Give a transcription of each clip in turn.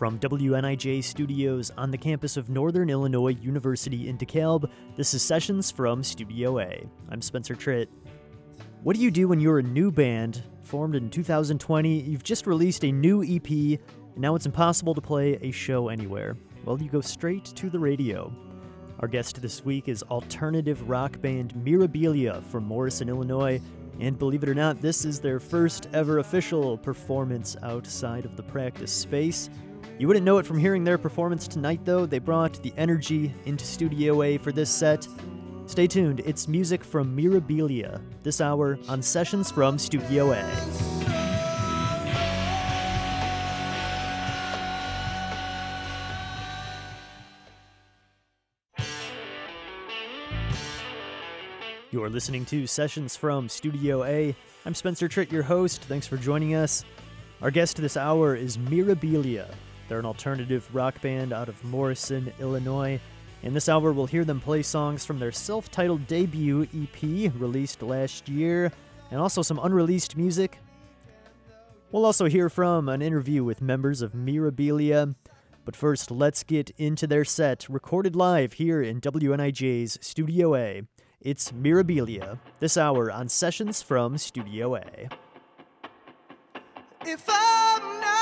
From WNIJ studios on the campus of Northern Illinois University in DeKalb, this is Sessions from Studio A. I'm Spencer Tritt. What do you do when you're a new band, formed in 2020, you've just released a new EP, and now it's impossible to play a show anywhere? Well, you go straight to the radio. Our guest this week is alternative rock band Mirabilia from Morrison, Illinois, and believe it or not, this is their first ever official performance outside of the practice space. You wouldn't know it from hearing their performance tonight, though. They brought the energy into Studio A for this set. Stay tuned, it's music from Mirabilia this hour on Sessions from Studio A. You're listening to Sessions from Studio A. I'm Spencer Tritt, your host. Thanks for joining us. Our guest this hour is Mirabilia. They're an alternative rock band out of Morrison, Illinois. In this hour, we'll hear them play songs from their self titled debut EP released last year, and also some unreleased music. We'll also hear from an interview with members of Mirabilia. But first, let's get into their set, recorded live here in WNIJ's Studio A. It's Mirabilia, this hour on Sessions from Studio A. If I'm not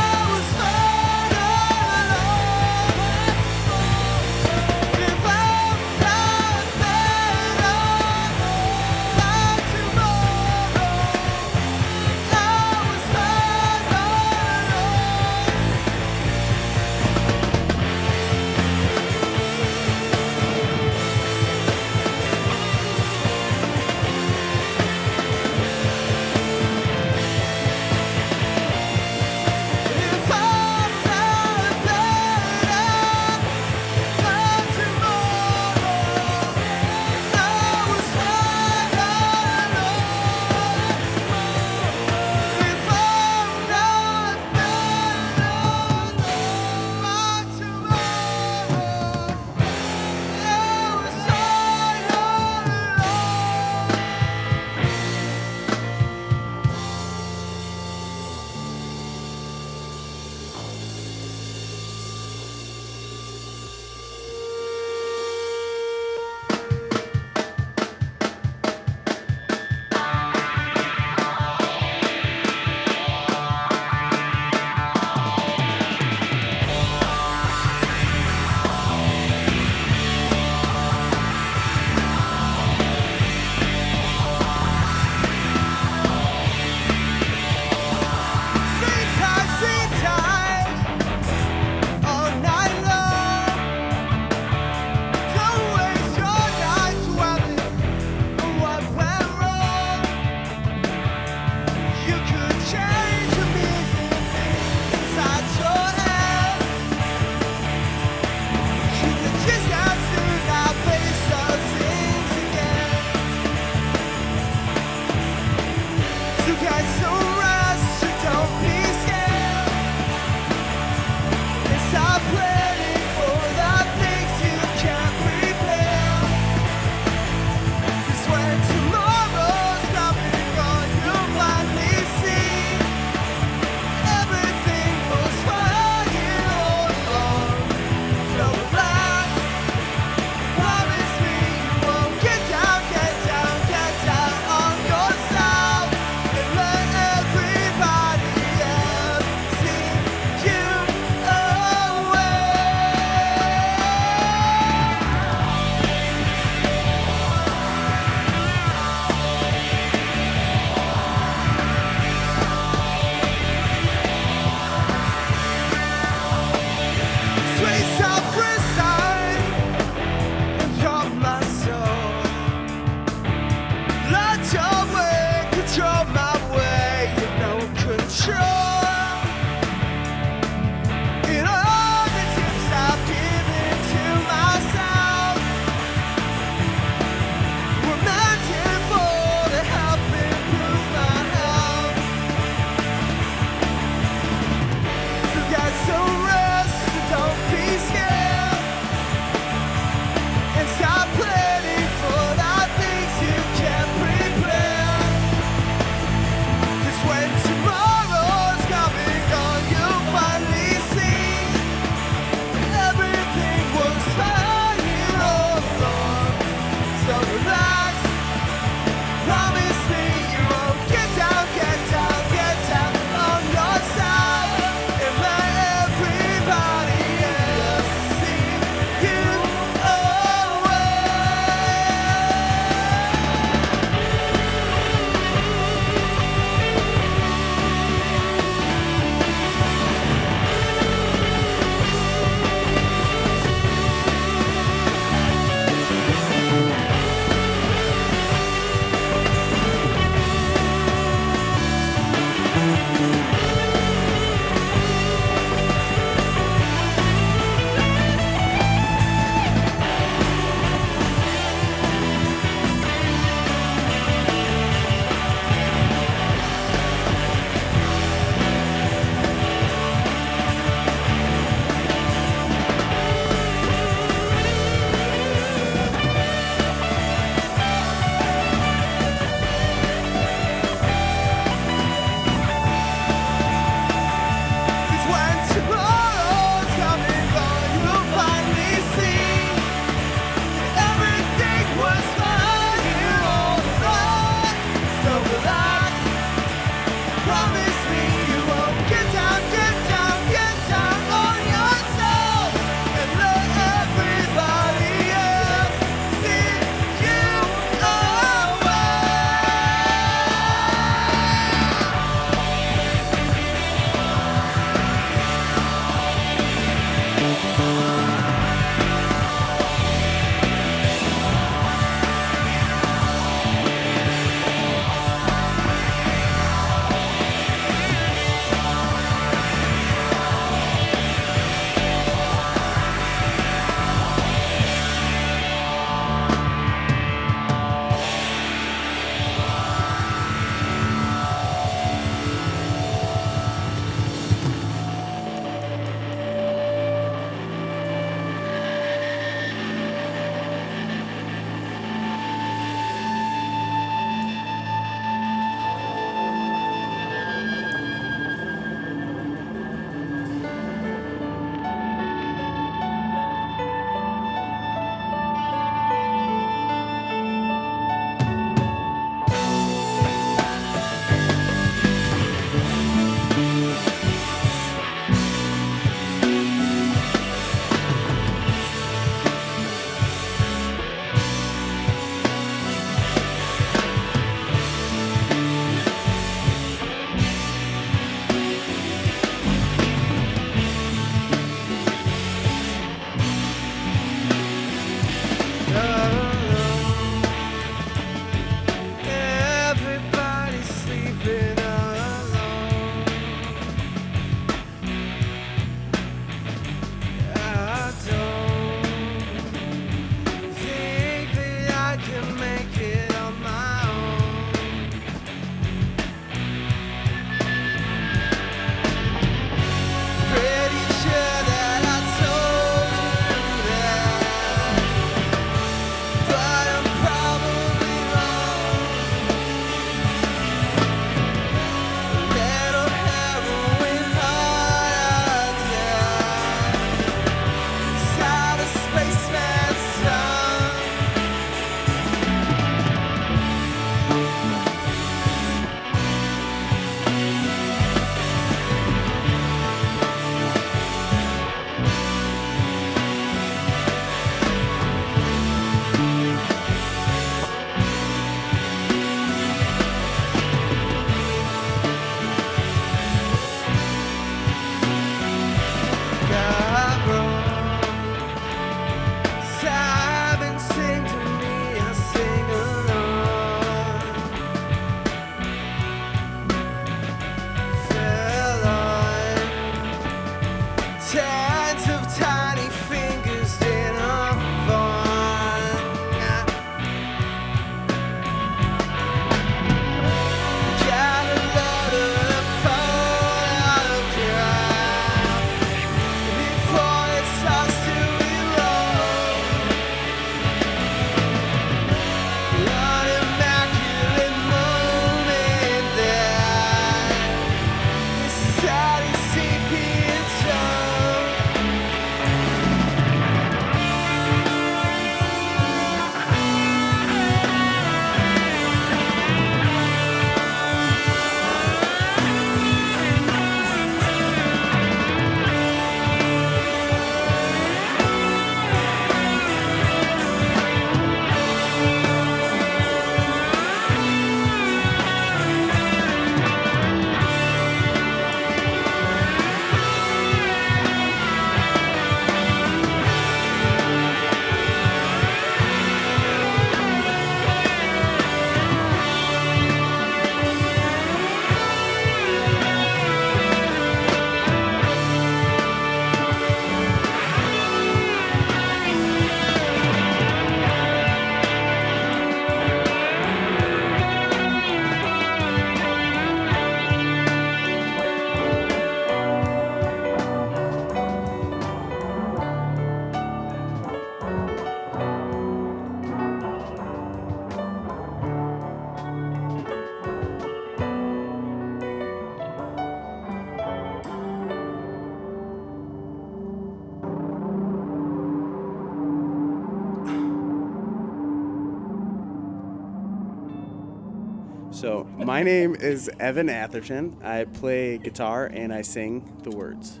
So, my name is Evan Atherton. I play guitar and I sing the words.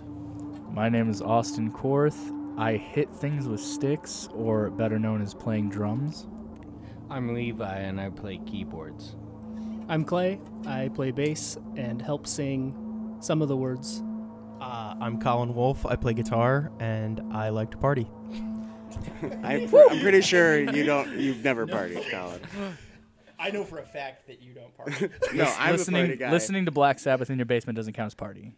My name is Austin Korth. I hit things with sticks, or better known as playing drums. I'm Levi and I play keyboards. I'm Clay. I play bass and help sing some of the words. Uh, I'm Colin Wolf. I play guitar and I like to party. I, I'm pretty sure you don't. You've never partied, Colin. I know for a fact that you don't party. No, I'm listening, a party guy. listening to Black Sabbath in your basement doesn't count as party.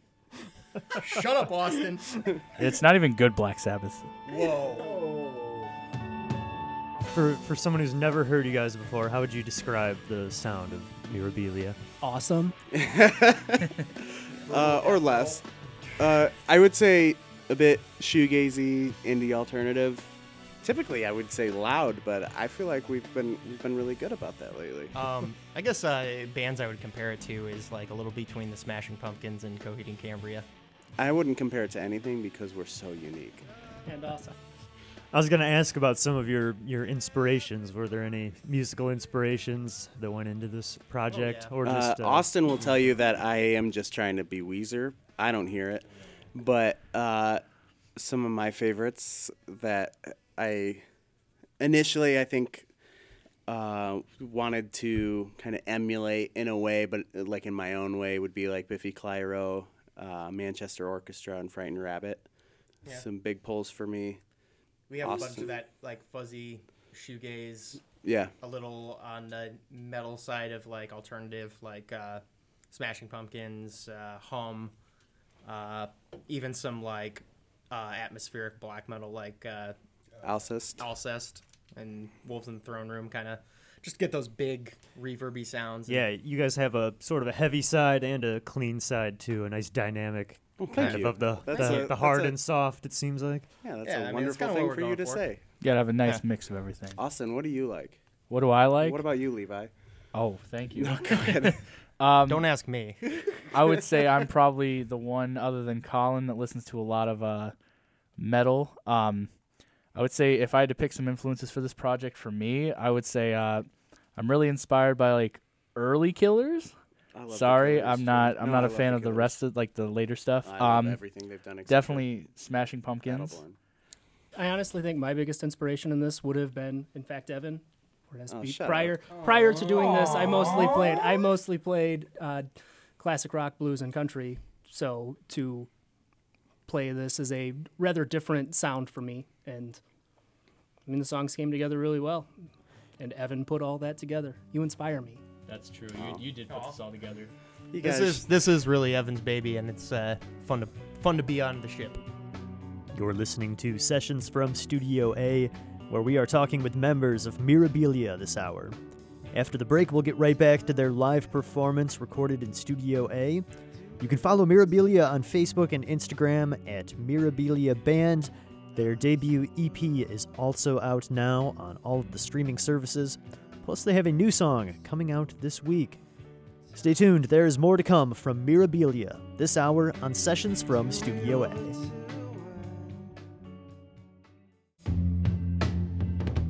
Shut up, Austin. It's not even good Black Sabbath. Whoa. For for someone who's never heard you guys before, how would you describe the sound of Mirabilia? Awesome. uh, or less. Uh, I would say a bit shoegazy, indie alternative. Typically, I would say loud, but I feel like we've been we've been really good about that lately. Um, I guess uh, bands I would compare it to is like a little between the Smashing Pumpkins and Coheed and Cambria. I wouldn't compare it to anything because we're so unique. And awesome. I was gonna ask about some of your your inspirations. Were there any musical inspirations that went into this project, yeah. or Uh, uh, Austin will tell you that I am just trying to be Weezer. I don't hear it, but uh, some of my favorites that I initially I think uh, wanted to kind of emulate in a way, but uh, like in my own way, would be like Biffy Clyro, uh, Manchester Orchestra, and Frightened Rabbit. Yeah. Some big pulls for me. We have a bunch of that like fuzzy shoegaze, Yeah, a little on the metal side of like alternative, like uh, Smashing Pumpkins, uh, Hum, uh, even some like uh, atmospheric black metal like uh, Alcest. Alcest and Wolves in the Throne Room, kind of just get those big reverby sounds. yeah, you guys have a sort of a heavy side and a clean side too. A nice dynamic, Well, kind you. of of the That's the, a- the hard a- and soft. It seems like. Yeah, that's Yeah, I a mean, wonderful that's thing for you to for. say. You gotta have a nice Yeah. mix of everything. Austin, what do you like? What do I like? What about you, Levi? oh, thank you. No, go ahead. Um, Don't ask me. I would say I'm probably the one other than Colin that listens to a lot of uh, metal. Um, I would say if I had to pick some influences for this project for me, I would say uh, I'm really inspired by like early Killers. I love Sorry, Killers, I'm too. not. I'm No, not I a love fan of the rest of like the later stuff. I love Um, everything they've done. definitely Smashing Pumpkins. Battleborn. I honestly think my biggest inspiration in this would have been, in fact, Evan. Whereas Oh, be- shut prior prior to doing this, I mostly played I mostly played uh, classic rock, blues, and country. So to play this is a rather different sound for me, and I mean the songs came together really well. And Evan put all that together. You inspire me. That's true. Oh. You, you did put this all together. You This guys, is this is really Evan's baby, and it's uh, fun to fun to be on the ship. You're listening to Sessions from Studio A, where we are talking with members of Mirabilia this hour. After the break, we'll get right back to their live performance recorded in Studio A. You can follow Mirabilia on Facebook and Instagram at Mirabilia Band. Their debut EP is also out now on all of the streaming services. Plus, they have a new song coming out this week. Stay tuned, there is more to come from Mirabilia this hour on Sessions from Studio A.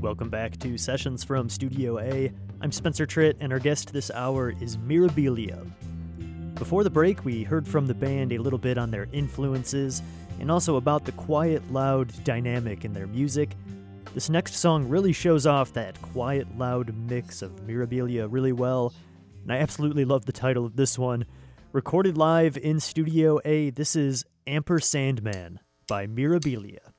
Welcome back to Sessions from Studio A. I'm Spencer Tritt, and our guest this hour is Mirabilia. Before the break, we heard from the band a little bit on their influences and also about the quiet, loud dynamic in their music. This next song really shows off that quiet, loud mix of Mirabilia really well, and I absolutely love the title of this one. Recorded live in Studio A, this is Ampersand Man by Mirabilia.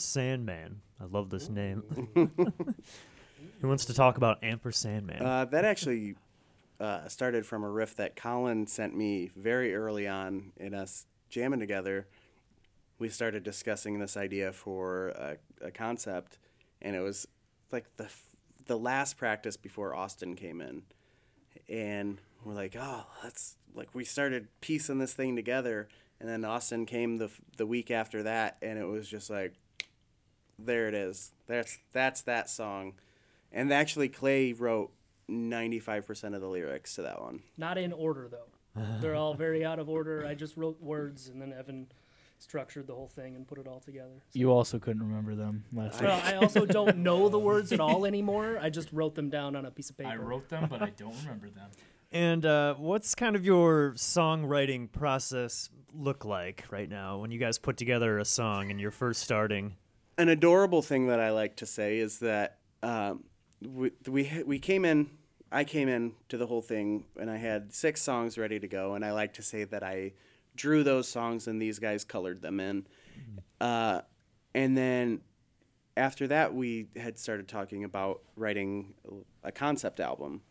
Ampersand Man. I love this name. Who wants to talk about Ampersand Man? Uh, that actually uh, started from a riff that Colin sent me very early on in us jamming together. We started discussing this idea for a, a concept, and it was like the f- the last practice before Austin came in, and we're like, oh, let's like we started piecing this thing together, and then Austin came the f- the week after that, and it was just like, there it is. That's that's that song, and actually Clay wrote ninety five percent of the lyrics to that one. Not in order though. They're all very out of order. I just wrote words and then Evan structured the whole thing and put it all together. You also couldn't remember them last Well. I also don't know the words at all anymore. I just wrote them down on a piece of paper. I wrote them, but I don't remember them. And uh, what's kind of your songwriting process look like right now when you guys put together a song and you're first starting? An adorable thing that I like to say is that um, we, we we came in. I came in to the whole thing, and I had six songs ready to go. And I like to say that I drew those songs, and these guys colored them in. Uh, and then after that, we had started talking about writing a concept album.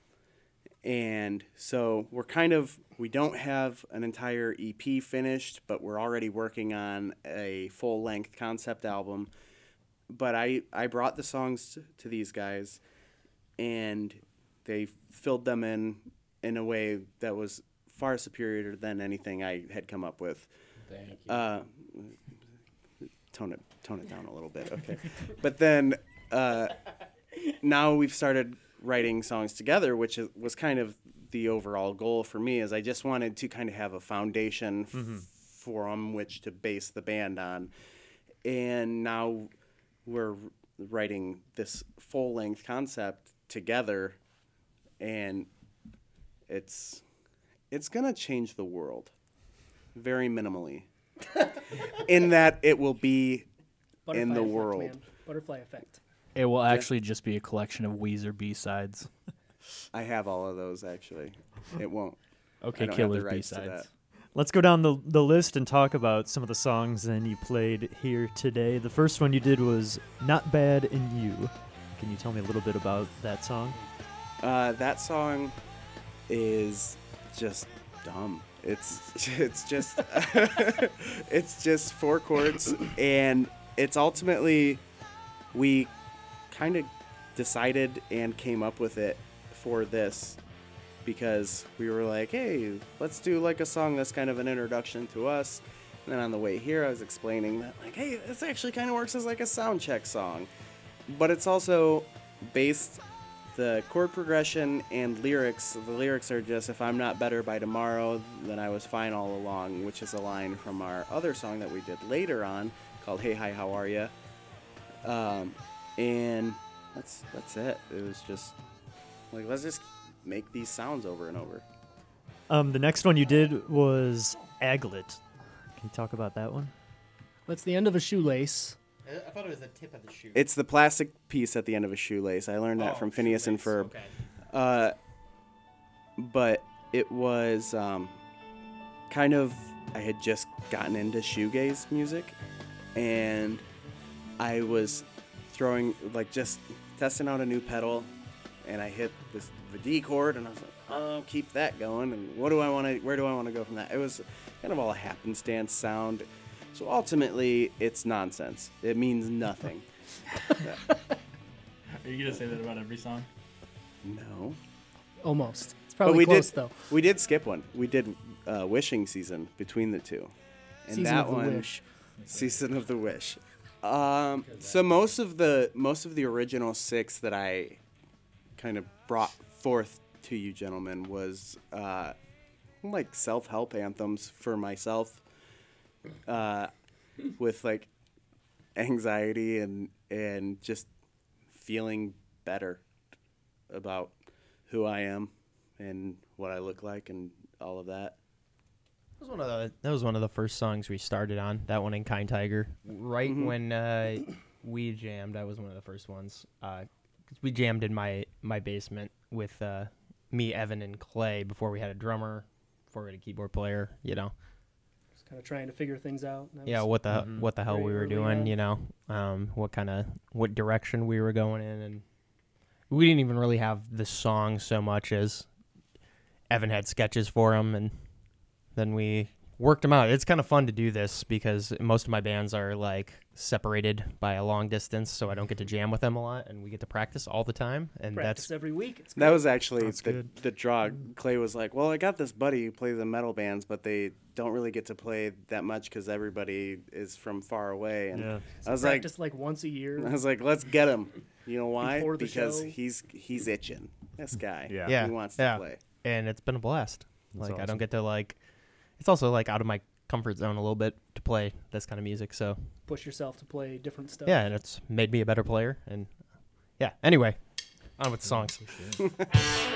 And so we're kind of we don't have an entire EP finished, but we're already working on a full length concept album. But I I brought the songs to, to these guys, and they filled them in in a way that was far superior than anything I had come up with. Thank you. Uh, tone it tone it down a little bit, okay. but then uh, now we've started writing songs together, which is, was kind of the overall goal for me. Is I just wanted to kind of have a foundation f- from which to base the band on, and now we're writing this full length concept together, and it's it's gonna change the world very minimally in that it will be Butterfly in the effect, world. man. Butterfly effect. It will actually just be a collection of Weezer B sides. I have all of those actually. It won't. Okay, don't have the Killers B that. Let's go down the, the list and talk about some of the songs then you played here today. The first one you did was Not Bad in You. Can you tell me a little bit about that song? Uh, that song is just dumb. It's it's just it's just four chords and it's ultimately we kind of decided and came up with it for this because we were like, hey, let's do like a song that's kind of an introduction to us. And then on the way here, I was explaining that, like, hey, this actually kind of works as like a sound check song. But it's also based the chord progression and lyrics. The lyrics are just, if I'm not better by tomorrow, then I was fine all along, which is a line from our other song that we did later on called Hey Hi How Are Ya? Um, and that's that's it. It was just like let's just make these sounds over and over. Um, the next one you did was Aglet. Can you talk about that one? That's the end of a shoelace. I I thought it was the tip of the shoe. It's the plastic piece at the end of a shoelace. I learned that Oh, from Phineas and Ferb. Okay. Uh, but it was um, kind of I had just gotten into shoegaze music, and I was throwing like just testing out a new pedal, and I hit this the D chord, and I was like, oh, keep that going. And what do I want to? Where do I want to go from that? It was kind of all a happenstance sound. So ultimately, it's nonsense. It means nothing. Are you gonna say that about every song? no. Almost. It's But probably we close did. though. We did skip one. We did uh, wishing season between the two, and Season that of the one Wish. season of the wish. Um, so most of the most of the original six that I kind of brought forth to you gentlemen was uh, like self help anthems for myself, uh, with like anxiety and and just feeling better about who I am and what I look like and all of that. That was one of the that was one of the first songs we started on. That one in Kind Tiger. Right Mhm. when uh, we jammed, that was one of the first ones. Uh we jammed in my my basement with uh, me, Evan, and Clay before we had a drummer, before we had a keyboard player. You know. Just kind of trying to figure things out. yeah what the Mhm. what the hell we were doing on. you know um what kind of what direction we were going in and we didn't even really have the song so much as evan had sketches for him and then we worked them out it's kind of fun to do this because most of my bands are like separated by a long distance so i don't get to jam with them a lot and we get to practice all the time and practice that's every week. It's That was actually That's the good. the draw. Clay was like, "Well, I got this buddy who plays in metal bands, but they don't really get to play that much because everybody is from far away." And Yeah. I was like, "Just like, once a year. I was like, "Let's get him." You know why? Because show. he's he's itching. This guy. Yeah. Yeah. He wants yeah. to play. and it's been a blast That's like i don't get to like it's also like out of my comfort zone a little bit to play this kind of music so Push yourself to play different stuff. Yeah, and it's made me a better player. And yeah, anyway, on with the songs.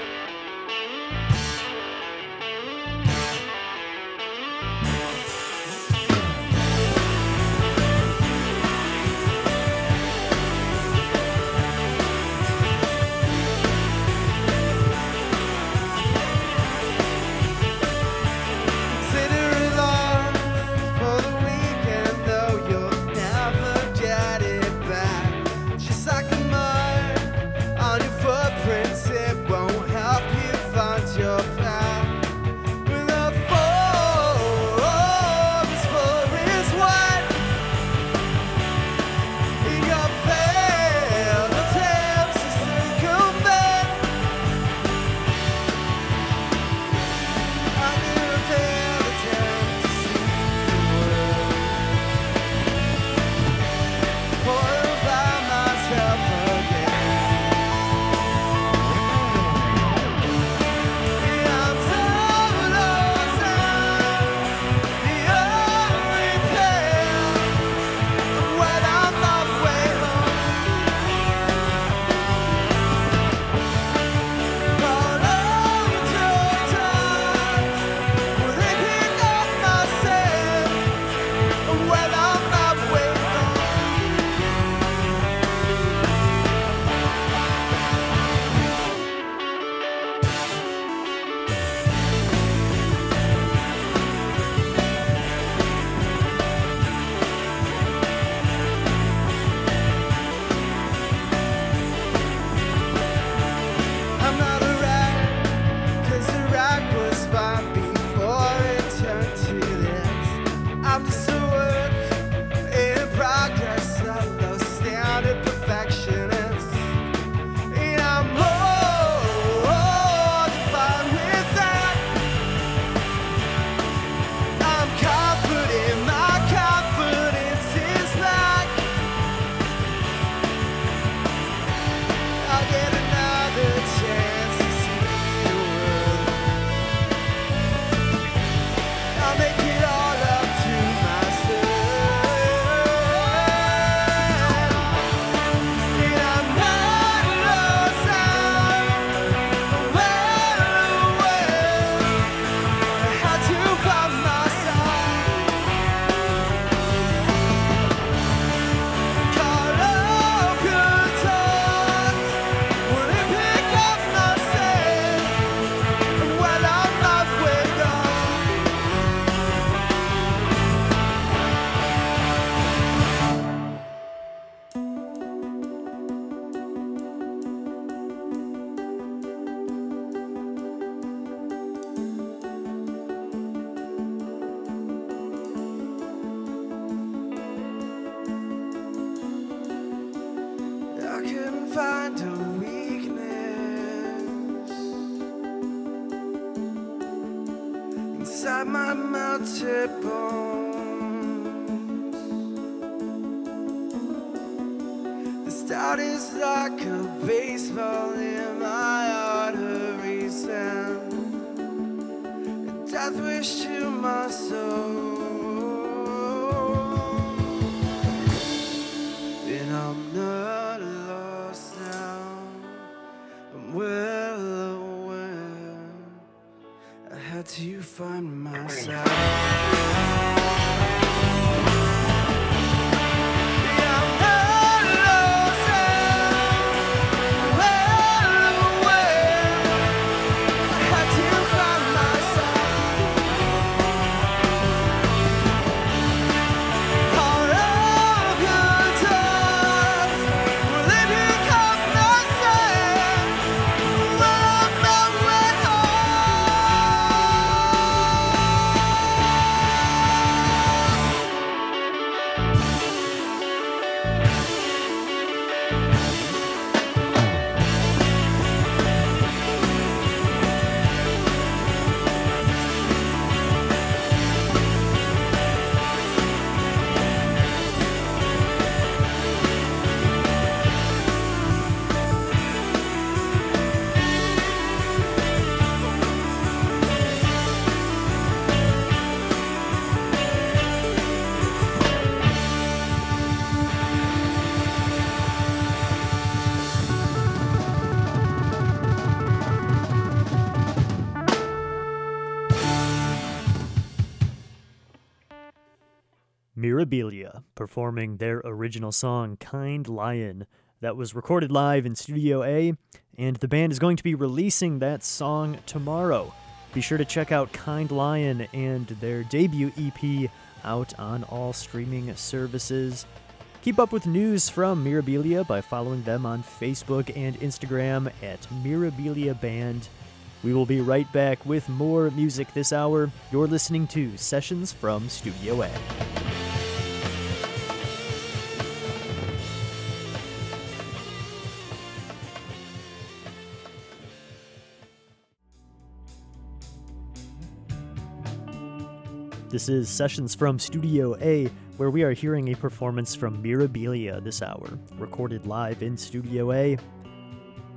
performing their original song, Kind Lion, that was recorded live in Studio A, and the band is going to be releasing that song tomorrow. Be sure to check out Kind Lion and their debut EP out on all streaming services. Keep up with news from Mirabilia by following them on Facebook and Instagram at Mirabilia Band. We will be right back with more music this hour. You're listening to Sessions from Studio A. This is Sessions from Studio A, where we are hearing a performance from Mirabilia this hour, recorded live in Studio A.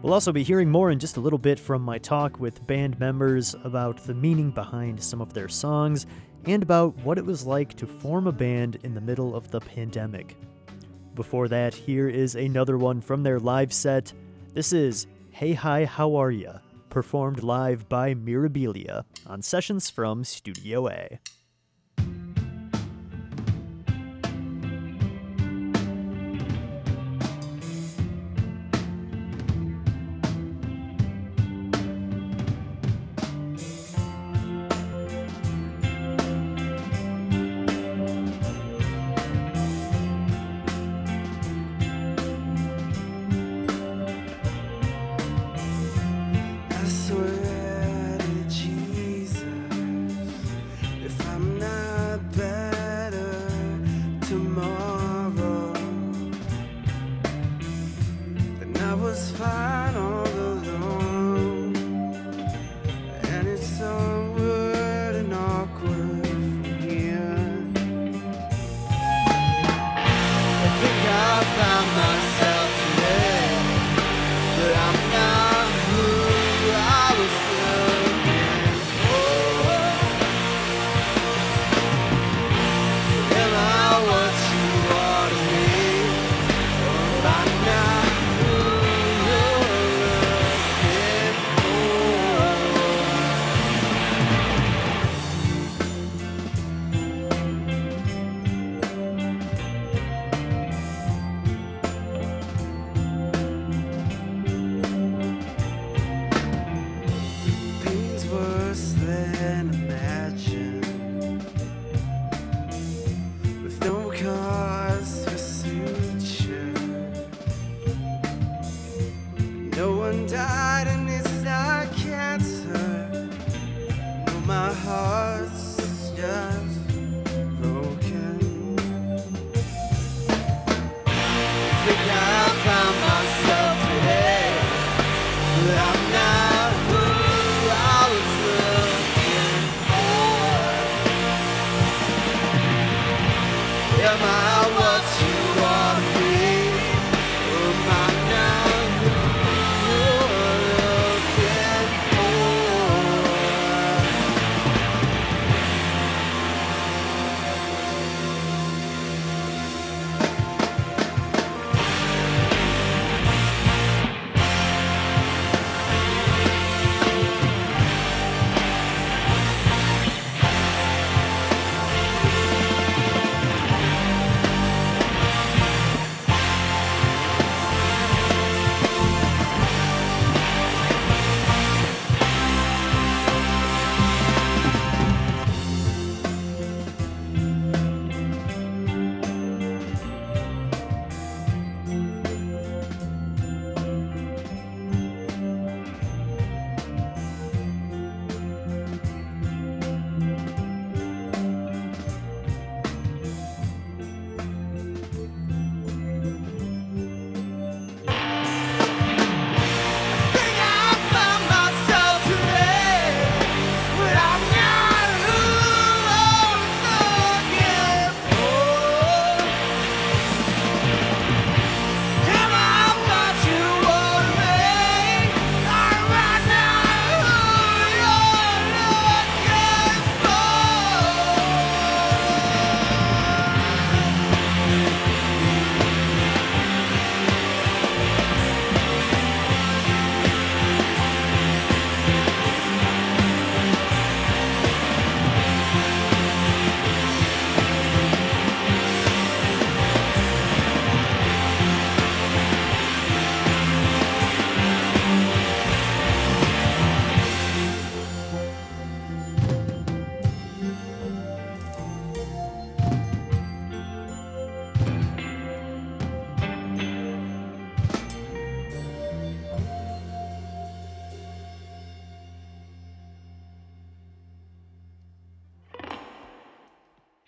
We'll also be hearing more in just a little bit from my talk with band members about the meaning behind some of their songs and about what it was like to form a band in the middle of the pandemic. Before that, here is another one from their live set. This is Hey Hi How Are Ya, performed live by Mirabilia on Sessions from Studio A.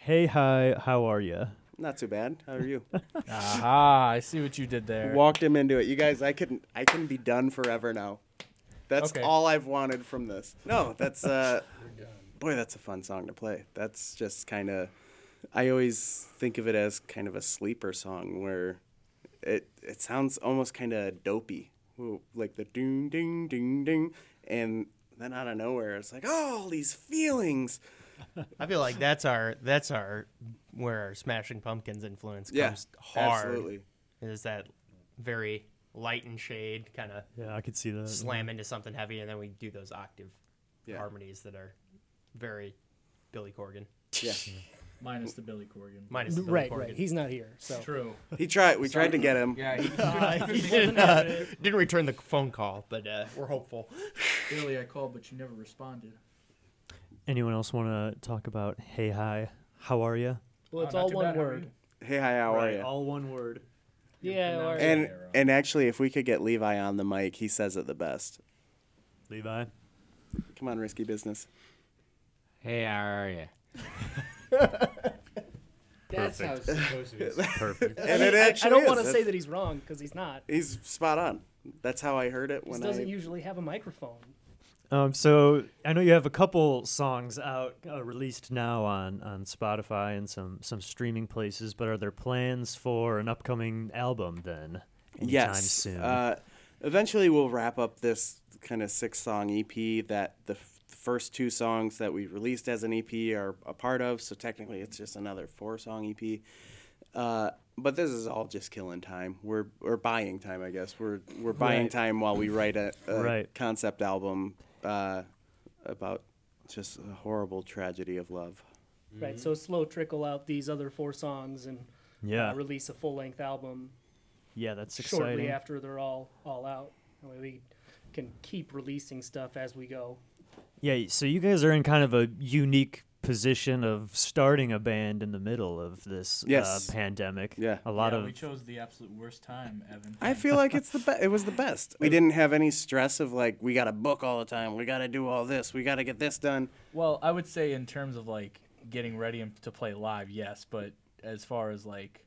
Hey, hi, how are you? Not too bad. How are you? Aha! I see what you did there. Walked him into it. You guys, I couldn't. I can be done forever now. That's Okay. all I've wanted from this. No, that's uh, boy, that's a fun song to play. That's just kind of. I always think of it as kind of a sleeper song where it it sounds almost kind of dopey, Ooh, like the ding ding ding ding, and then out of nowhere it's like oh, all these feelings. I feel like that's our that's our where our Smashing Pumpkins influence Yeah, comes hard. absolutely. Is that very light and shade kind of Yeah, I could see that. slam into something heavy, and then we do those octave Yeah. harmonies that are very Billy Corgan. Yeah, Minus the Billy Corgan. Minus the Billy Right, Corgan. right. He's not here, so True. he tried. We tried to get him. Yeah, he, Uh, he didn't, uh, didn't return the phone call, but uh, we're hopeful. Billy, I called, but you never responded. Anyone else want to talk about Hey, hi, how are you? well, it's Oh, all one bad, word. Hey, hi, how are you? All one word. Yeah, pronounce or, it. And Arrow. and actually, if we could get Levi on the mic, he says it the best. Levi. Come on, risky business. hey, how are you? That's how it's supposed to be. Perfect. And it I, I don't want to say that he's wrong because he's not. He's spot on. That's how I heard it when. I He when doesn't I. usually have a microphone. Um, so I know you have a couple songs out uh, released now on, on Spotify and some, some streaming places, but are there plans for an upcoming album then? Anytime yes. soon. Uh, eventually, we'll wrap up this kind of six song EP that the f- first two songs that we released as an EP are a part of. So technically, it's just another four song EP. Uh, but this is all just killing time. We're we're buying time, I guess. We're we're buying Right. time while we write a, a Right. concept album uh, about just a horrible tragedy of love. Right, so slow trickle out these other four songs and yeah. uh, release a full length album yeah, that's shortly exciting. after they're all all out. That way we can keep releasing stuff as we go. Yeah, so you guys are in kind of a unique position of starting a band in the middle of this Yes. uh, pandemic. Yeah. A lot yeah, of we chose the absolute worst time, Evan. I feel like it's the be- it was the best. We didn't have any stress of like we got to book all the time. We got to do all this. We got to get this done. Well, I would say in terms of like getting ready to play live, yes, but as far as like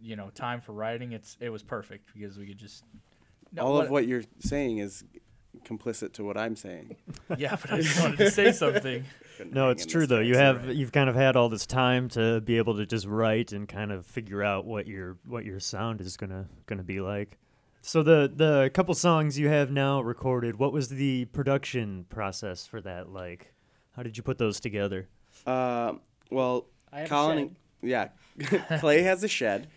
you know time for writing, it's it was perfect because we could just No, all of what you're saying is complicit to what I'm saying. Yeah, but I just wanted to say something. Couldn't No, it's true though. You have right? you've kind of had all this time to be able to just write and kind of figure out what your what your sound is gonna gonna be like. So the the couple songs you have now recorded, what was the production process for that like? How did you put those together? Uh, well, Colin, a shed. yeah, Clay has a shed,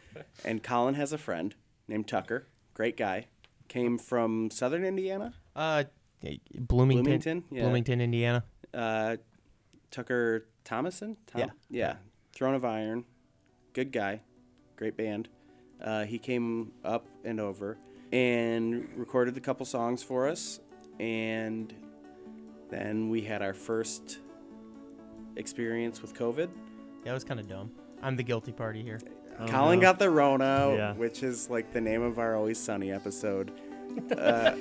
and Colin has a friend named Tucker. Great guy. Came from Southern Indiana. Uh, Bloomington, Bloomington, yeah. Bloomington, Indiana. Uh, Tucker Thomason. Tom? Yeah. Yeah. Throne of Iron. Good guy. Great band. Uh, he came up and over and recorded a couple songs for us, and then we had our first experience with COVID. Yeah, it was kind of dumb. I'm the guilty party here. Oh, Colin no. got the Rona, Yeah. which is like the name of our Always Sunny episode. Uh,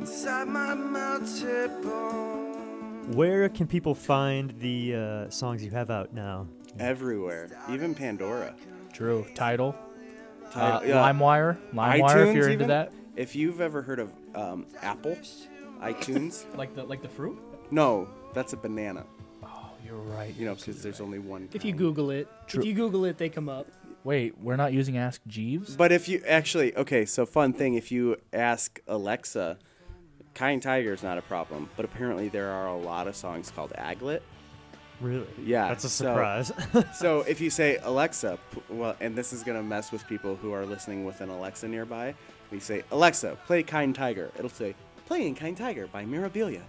Inside my melted bone. Where can people find the uh, songs you have out now? everywhere, even Pandora. True. Title. Ti- Uh, yeah. LimeWire. LimeWire. if you're into even? that. If you've ever heard of um, Apple, iTunes, Like the like the fruit. no, that's a banana. Oh, you're right. You know, because there's only one. If you. Google it, True. if you Google it, they come up. Wait, we're not using Ask Jeeves. But if you actually, okay, so fun thing, if you ask Alexa, Kind Tiger is not a problem, but apparently there are a lot of songs called Aglet. Really? Yeah, That's a surprise. So if you say Alexa, well, and this is gonna mess with people who are listening with an Alexa nearby. we say Alexa, play Kind Tiger. It'll say playing Kind Tiger by Mirabilia,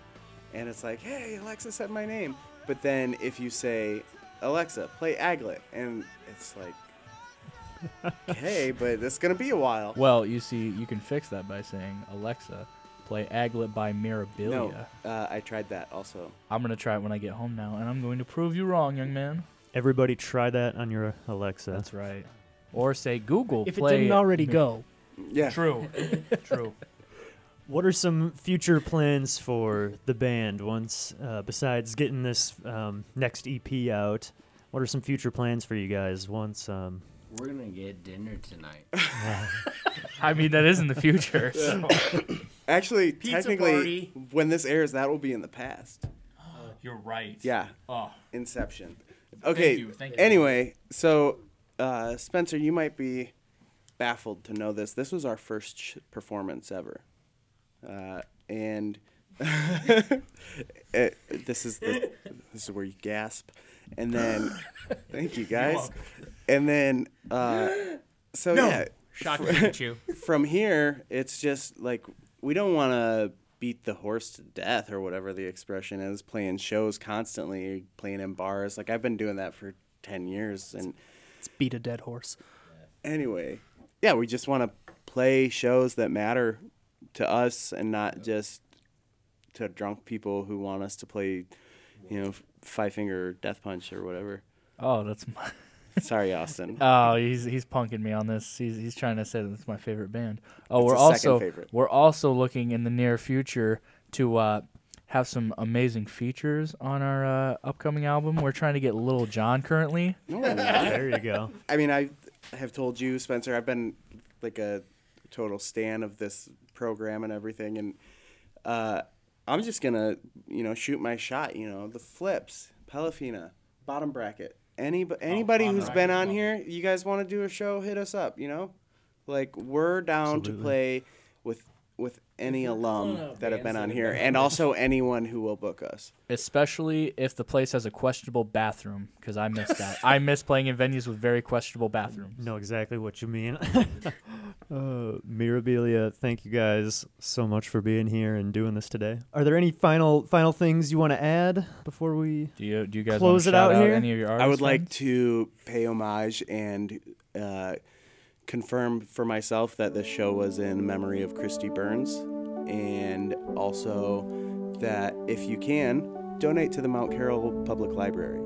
and it's like, hey, Alexa said my name. But then if you say Alexa, play Aglet, and it's like, okay, but it's gonna be a while. Well, you see, you can fix that by saying Alexa, play Aglet by Mirabilia. No, uh, I tried that also. I'm gonna try it when I get home now, and I'm going to prove you wrong, young man. Everybody try that on your Alexa. That's right. Or say Google. If it play didn't already go, Yeah. True. True. What are some future plans for the band once, uh, besides getting this um, next EP out? What are some future plans for you guys once? Um, We're gonna get dinner tonight. I mean, that is in the future. so. Actually, Pizza technically, party. when this airs, that will be in the past. You're right. Yeah, Oh, Inception. Okay. you, thank you. Anyway, so uh, Spencer, you might be baffled to know this. This was our first sh- performance ever, uh, and it, this is the this is where you gasp, and then thank you guys, and then uh, so yeah, Shocking Pikachu. from here, it's just like we don't want to beat the horse to death or whatever the expression is. Playing shows constantly, playing in bars. Like I've been doing that for ten years, and Let's beat a dead horse. anyway, yeah, we just want to play shows that matter to us and not just to drunk people who want us to play, you know, Five Finger Death Punch or whatever. oh, that's my. Sorry, Austin. Oh, he's he's punking me on this. He's he's trying to say that it's my favorite band. Oh, It's we're also favorite. we're also looking in the near future to uh, have some amazing features on our uh, upcoming album. We're trying to get Lil Jon currently. No, there you go. I mean, I have told you, Spencer, I've been like a total stan of this program and everything, and uh, I'm just gonna, you know, shoot my shot. You know, the flips, Pelafina, bottom bracket. Any oh, anybody who's been on here, you guys want to do a show? Hit us up. You know, like we're down to play with with any alum that have been on here, and also anyone who will book us. Especially if the place has a questionable bathroom, because I miss that. I miss playing in venues with very questionable bathrooms. Know exactly what you mean. uh, Mirabilia, thank you guys so much for being here and doing this today. Are there any final final things you want to add before we? Do you do you guys Close it out out here? any of your artists? I would like friends? to pay homage and uh, confirm for myself that this show was in memory of Christy Burns, and also that if you can, donate to the Mount Carroll Public Library.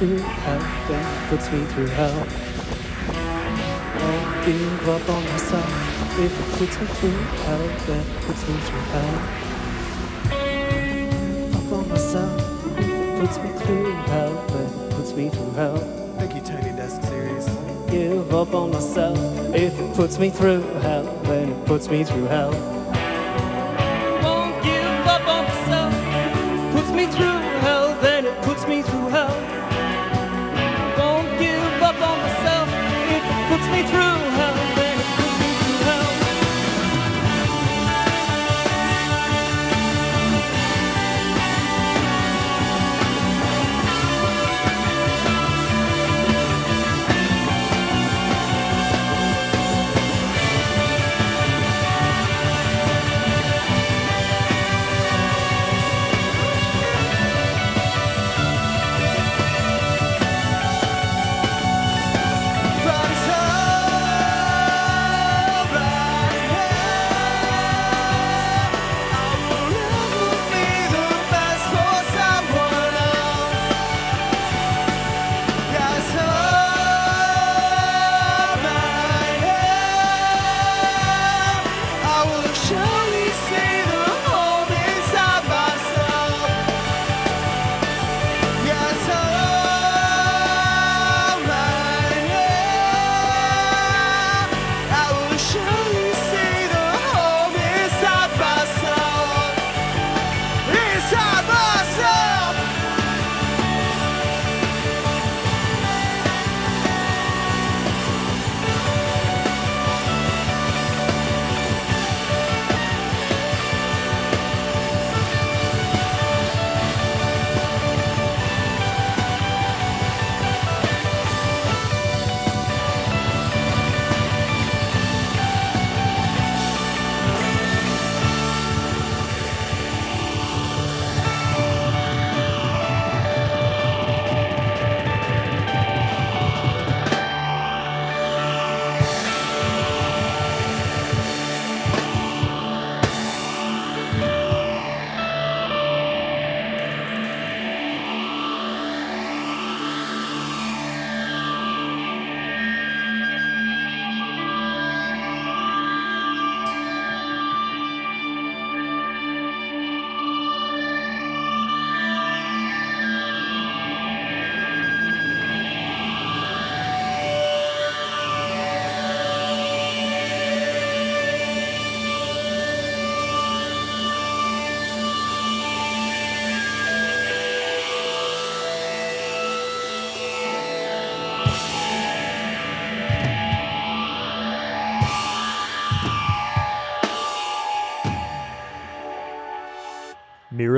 Through hell, then puts me through hell. Won't give up on myself. If it puts me through hell, then puts me through hell. Up on myself. If it puts me through hell, then puts me through hell. Thank you, Tiny Desk Series. Give up on myself. If it puts me through hell, then it puts me through hell.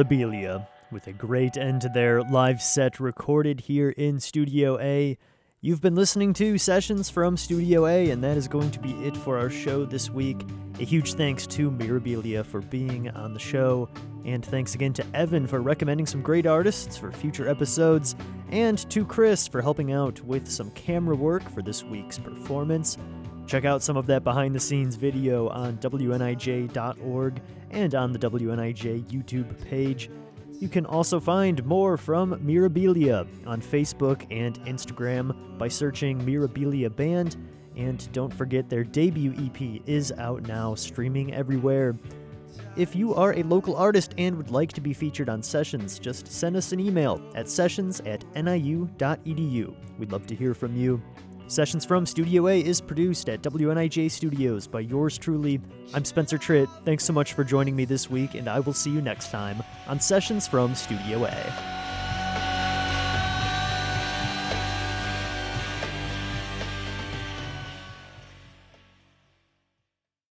Mirabilia, with a great end to their live set recorded here in Studio A. You've been listening to Sessions from Studio A, and that is going to be it for our show this week. A huge thanks to Mirabilia for being on the show, and thanks again to Evan for recommending some great artists for future episodes, and to Chris for helping out with some camera work for this week's performance. Check out some of that behind the scenes video on WNIJ.org and on the WNIJ YouTube page. You can also find more from Mirabilia on Facebook and Instagram by searching Mirabilia Band. And don't forget their debut EP is out now, streaming everywhere. If you are a local artist and would like to be featured on sessions, just send us an email at sessions at niu.edu. We'd love to hear from you. Sessions from Studio A is produced at WNIJ Studios by yours truly. I'm Spencer Tritt. Thanks so much for joining me this week, and I will see you next time on Sessions from Studio A.